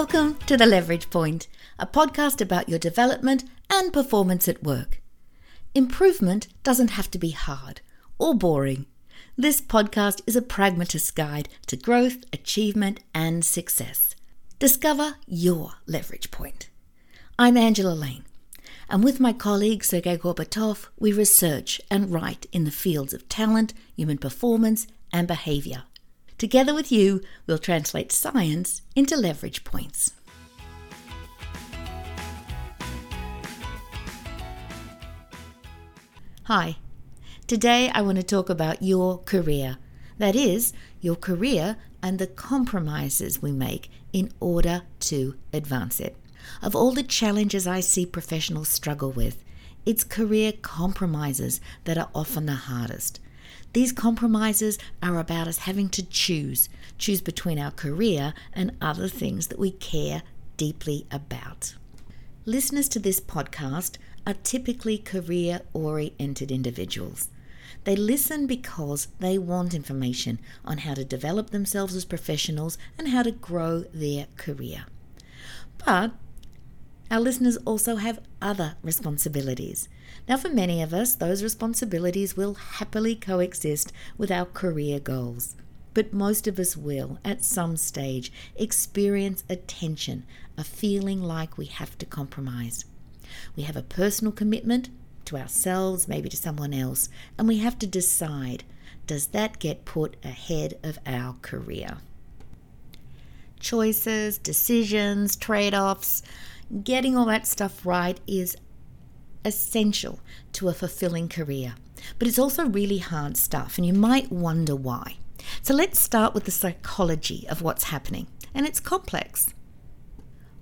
Welcome to The Leverage Point, a podcast about your development and performance at work. Improvement doesn't have to be hard or boring. This podcast is a pragmatist guide to growth, achievement, and success. Discover your leverage point. I'm Angela Lane, and with my colleague Sergey Gorbatov, we research and write in the fields of talent, human performance, and behavior. Together with you, we'll translate science into leverage points. Hi. Today I want to talk about your career. That is, your career and the compromises we make in order to advance it. Of all the challenges I see professionals struggle with, it's career compromises that are often the hardest. These compromises are about us having to choose, choose between our career and other things that we care deeply about. Listeners to this podcast are typically career oriented individuals. They listen because they want information on how to develop themselves as professionals and how to grow their career. But our listeners also have other responsibilities. Now, for many of us, those responsibilities will happily coexist with our career goals. But most of us will, at some stage, experience a tension, a feeling like we have to compromise. We have a personal commitment to ourselves, maybe to someone else, and we have to decide does that get put ahead of our career? Choices, decisions, trade offs, getting all that stuff right is essential to a fulfilling career. But it's also really hard stuff, and you might wonder why. So let's start with the psychology of what's happening, and it's complex.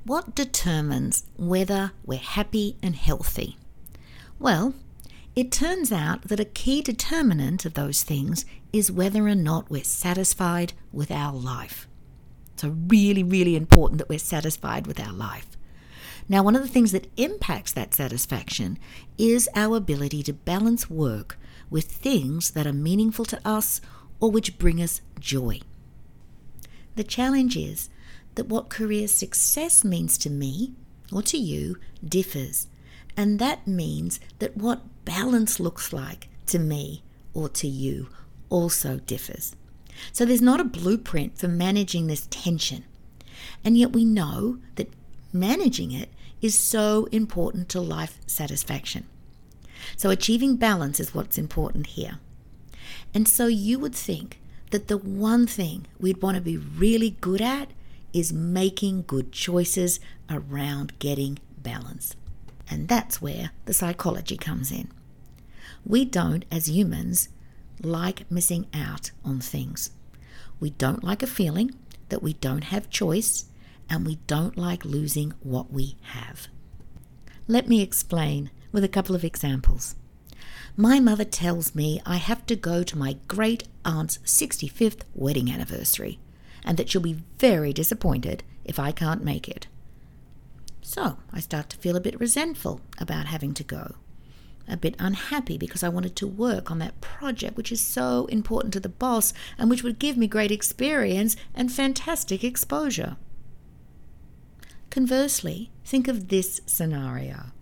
What determines whether we're happy and healthy? Well, it turns out that a key determinant of those things is whether or not we're satisfied with our life. So, really, really important that we're satisfied with our life. Now, one of the things that impacts that satisfaction is our ability to balance work with things that are meaningful to us or which bring us joy. The challenge is that what career success means to me or to you differs, and that means that what balance looks like to me or to you also differs. So there's not a blueprint for managing this tension. And yet we know that managing it is so important to life satisfaction. So, achieving balance is what's important here. And so, you would think that the one thing we'd want to be really good at is making good choices around getting balance. And that's where the psychology comes in. We don't, as humans, like missing out on things. We don't like a feeling that we don't have choice and we don't like losing what we have. Let me explain with a couple of examples. My mother tells me I have to go to my great aunt's 65th wedding anniversary and that she'll be very disappointed if I can't make it. So I start to feel a bit resentful about having to go, a bit unhappy because I wanted to work on that project which is so important to the boss and which would give me great experience and fantastic exposure. Conversely, think of this scenario.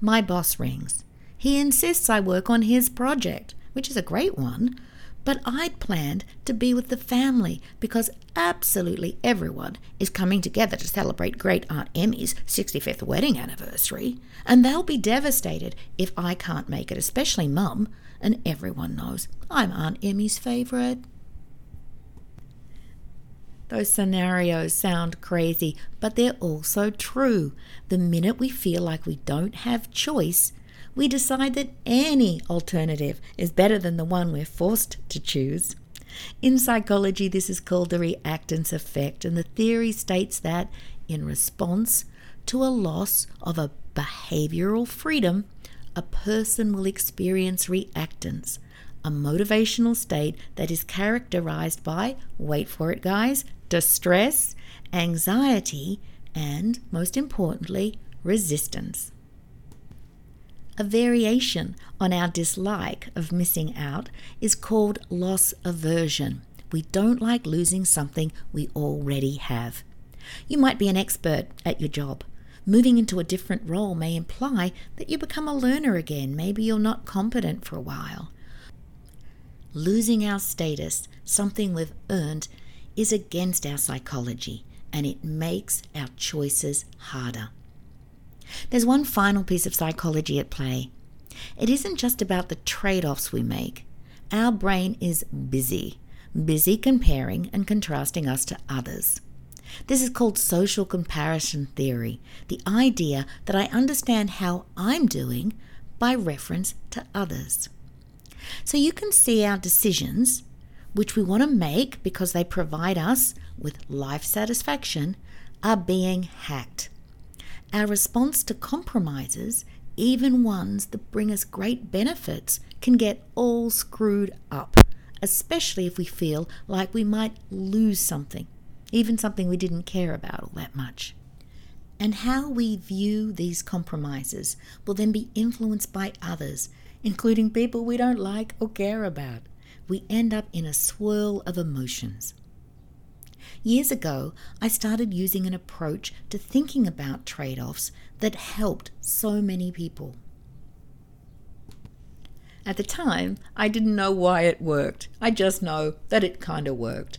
My boss rings. He insists I work on his project, which is a great one, but I'd planned to be with the family because absolutely everyone is coming together to celebrate great Aunt Emmy's 65th wedding anniversary, and they'll be devastated if I can't make it, especially Mum, and everyone knows I'm Aunt Emmy's favourite. Those scenarios sound crazy, but they're also true. The minute we feel like we don't have choice, we decide that any alternative is better than the one we're forced to choose. In psychology, this is called the reactance effect, and the theory states that in response to a loss of a behavioral freedom, a person will experience reactance, a motivational state that is characterized by, wait for it, guys, distress, anxiety, and, most importantly, resistance. A variation on our dislike of missing out is called loss aversion. We don't like losing something we already have. You might be an expert at your job. Moving into a different role may imply that you become a learner again. Maybe you're not competent for a while. Losing our status, something we've earned, is against our psychology and it makes our choices harder. There's one final piece of psychology at play. It isn't just about the trade offs we make. Our brain is busy, busy comparing and contrasting us to others. This is called social comparison theory, the idea that I understand how I'm doing by reference to others. So you can see our decisions, which we want to make because they provide us with life satisfaction, are being hacked. Our response to compromises, even ones that bring us great benefits, can get all screwed up, especially if we feel like we might lose something, even something we didn't care about all that much. And how we view these compromises will then be influenced by others including people we don't like or care about. We end up in a swirl of emotions. Years ago, I started using an approach to thinking about trade offs that helped so many people. At the time, I didn't know why it worked. I just know that it kind of worked.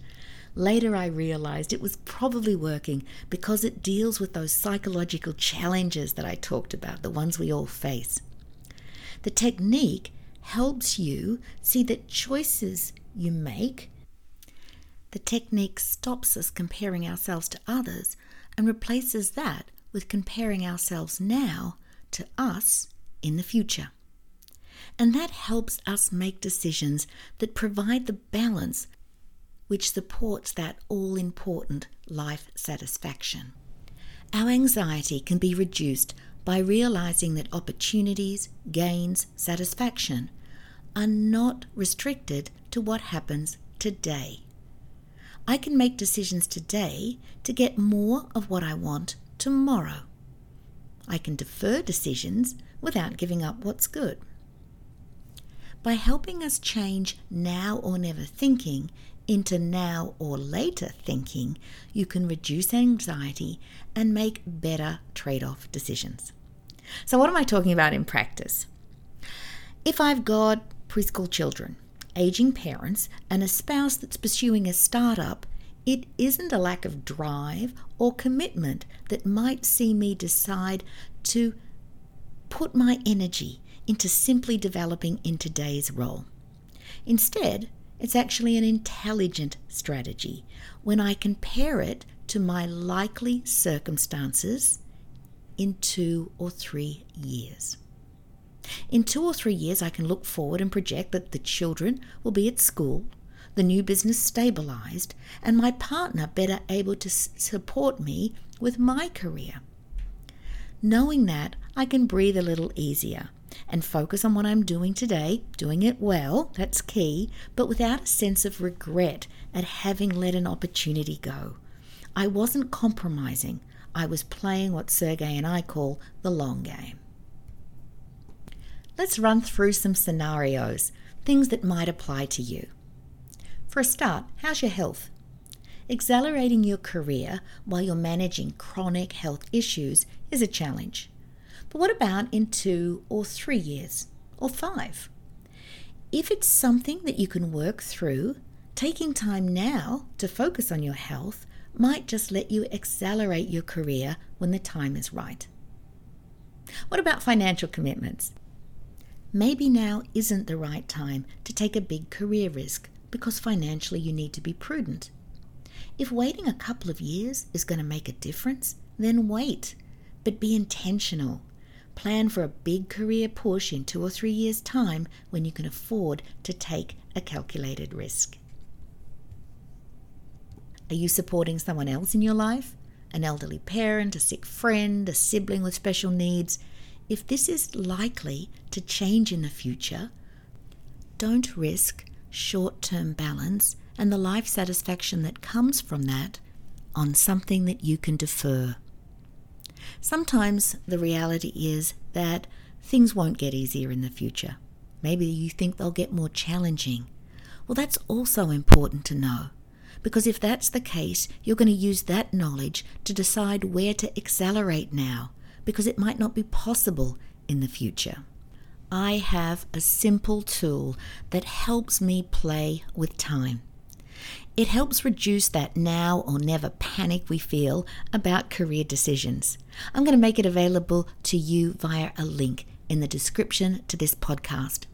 Later, I realized it was probably working because it deals with those psychological challenges that I talked about, the ones we all face. The technique helps you see that choices you make, the technique stops us comparing ourselves to others and replaces that with comparing ourselves now to us in the future. And that helps us make decisions that provide the balance which supports that all important life satisfaction. Our anxiety can be reduced by realizing that opportunities, gains, satisfaction are not restricted to what happens today. I can make decisions today to get more of what I want tomorrow. I can defer decisions without giving up what's good. By helping us change now or never thinking into now or later thinking, you can reduce anxiety and make better trade off decisions. So, what am I talking about in practice? If I've got preschool children, aging parents, and a spouse that's pursuing a startup, it isn't a lack of drive or commitment that might see me decide to put my energy into simply developing in today's role. Instead, it's actually an intelligent strategy when I compare it to my likely circumstances in two or three years. In two or three years, I can look forward and project that the children will be at school, the new business stabilized, and my partner better able to support me with my career. Knowing that, I can breathe a little easier and focus on what I'm doing today, doing it well, that's key, but without a sense of regret at having let an opportunity go. I wasn't compromising, I was playing what Sergey and I call the long game. Let's run through some scenarios, things that might apply to you. For a start, how's your health? Accelerating your career while you're managing chronic health issues is a challenge. But what about in two or three years, or five? If it's something that you can work through, taking time now to focus on your health might just let you accelerate your career when the time is right. What about financial commitments? Maybe now isn't the right time to take a big career risk because financially you need to be prudent. If waiting a couple of years is going to make a difference, then wait, but be intentional. Plan for a big career push in two or three years' time when you can afford to take a calculated risk. Are you supporting someone else in your life? An elderly parent, a sick friend, a sibling with special needs? If this is likely to change in the future, don't risk short term balance and the life satisfaction that comes from that on something that you can defer. Sometimes the reality is that things won't get easier in the future. Maybe you think they'll get more challenging. Well, that's also important to know Because if that's the case, you're going to use that knowledge to decide where to accelerate now, because it might not be possible in the future. I have a simple tool that helps me play with time. It helps reduce that now or never panic we feel about career decisions. I'm going to make it available to you via a link in the description to this podcast.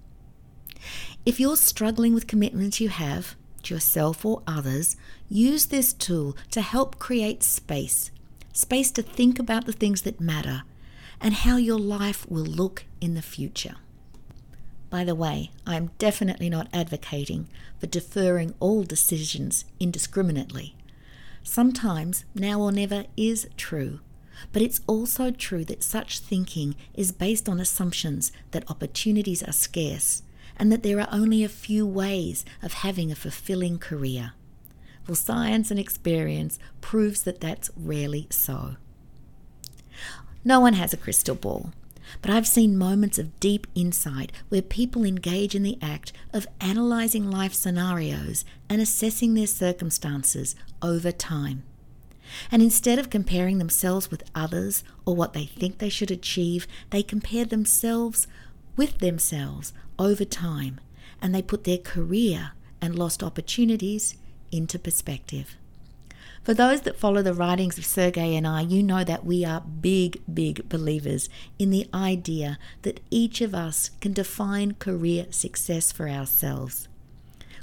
If you're struggling with commitments you have to yourself or others, use this tool to help create space space to think about the things that matter and how your life will look in the future. By the way, I am definitely not advocating for deferring all decisions indiscriminately. Sometimes now or never is true, but it's also true that such thinking is based on assumptions that opportunities are scarce and that there are only a few ways of having a fulfilling career. Well, science and experience proves that that's rarely so. No one has a crystal ball, but I've seen moments of deep insight where people engage in the act of analyzing life scenarios and assessing their circumstances over time. And instead of comparing themselves with others or what they think they should achieve, they compare themselves with themselves over time and they put their career and lost opportunities into perspective. For those that follow the writings of Sergey and I, you know that we are big, big believers in the idea that each of us can define career success for ourselves.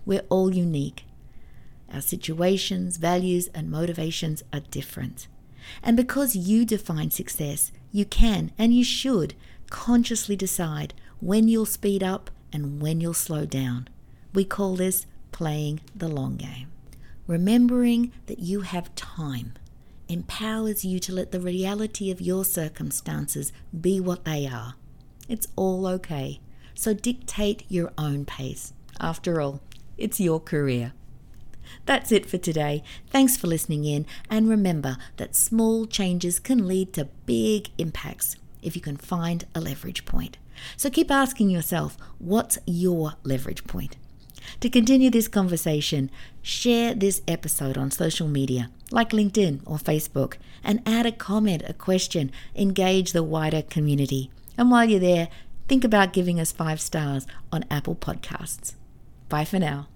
We're all unique. Our situations, values, and motivations are different. And because you define success, you can and you should consciously decide when you'll speed up and when you'll slow down. We call this playing the long game. Remembering that you have time empowers you to let the reality of your circumstances be what they are. It's all okay. So dictate your own pace. After all, it's your career. That's it for today. Thanks for listening in, and remember that small changes can lead to big impacts if you can find a leverage point. So keep asking yourself, what's your leverage point? To continue this conversation, share this episode on social media like LinkedIn or Facebook and add a comment, a question, engage the wider community. And while you're there, think about giving us five stars on Apple Podcasts. Bye for now.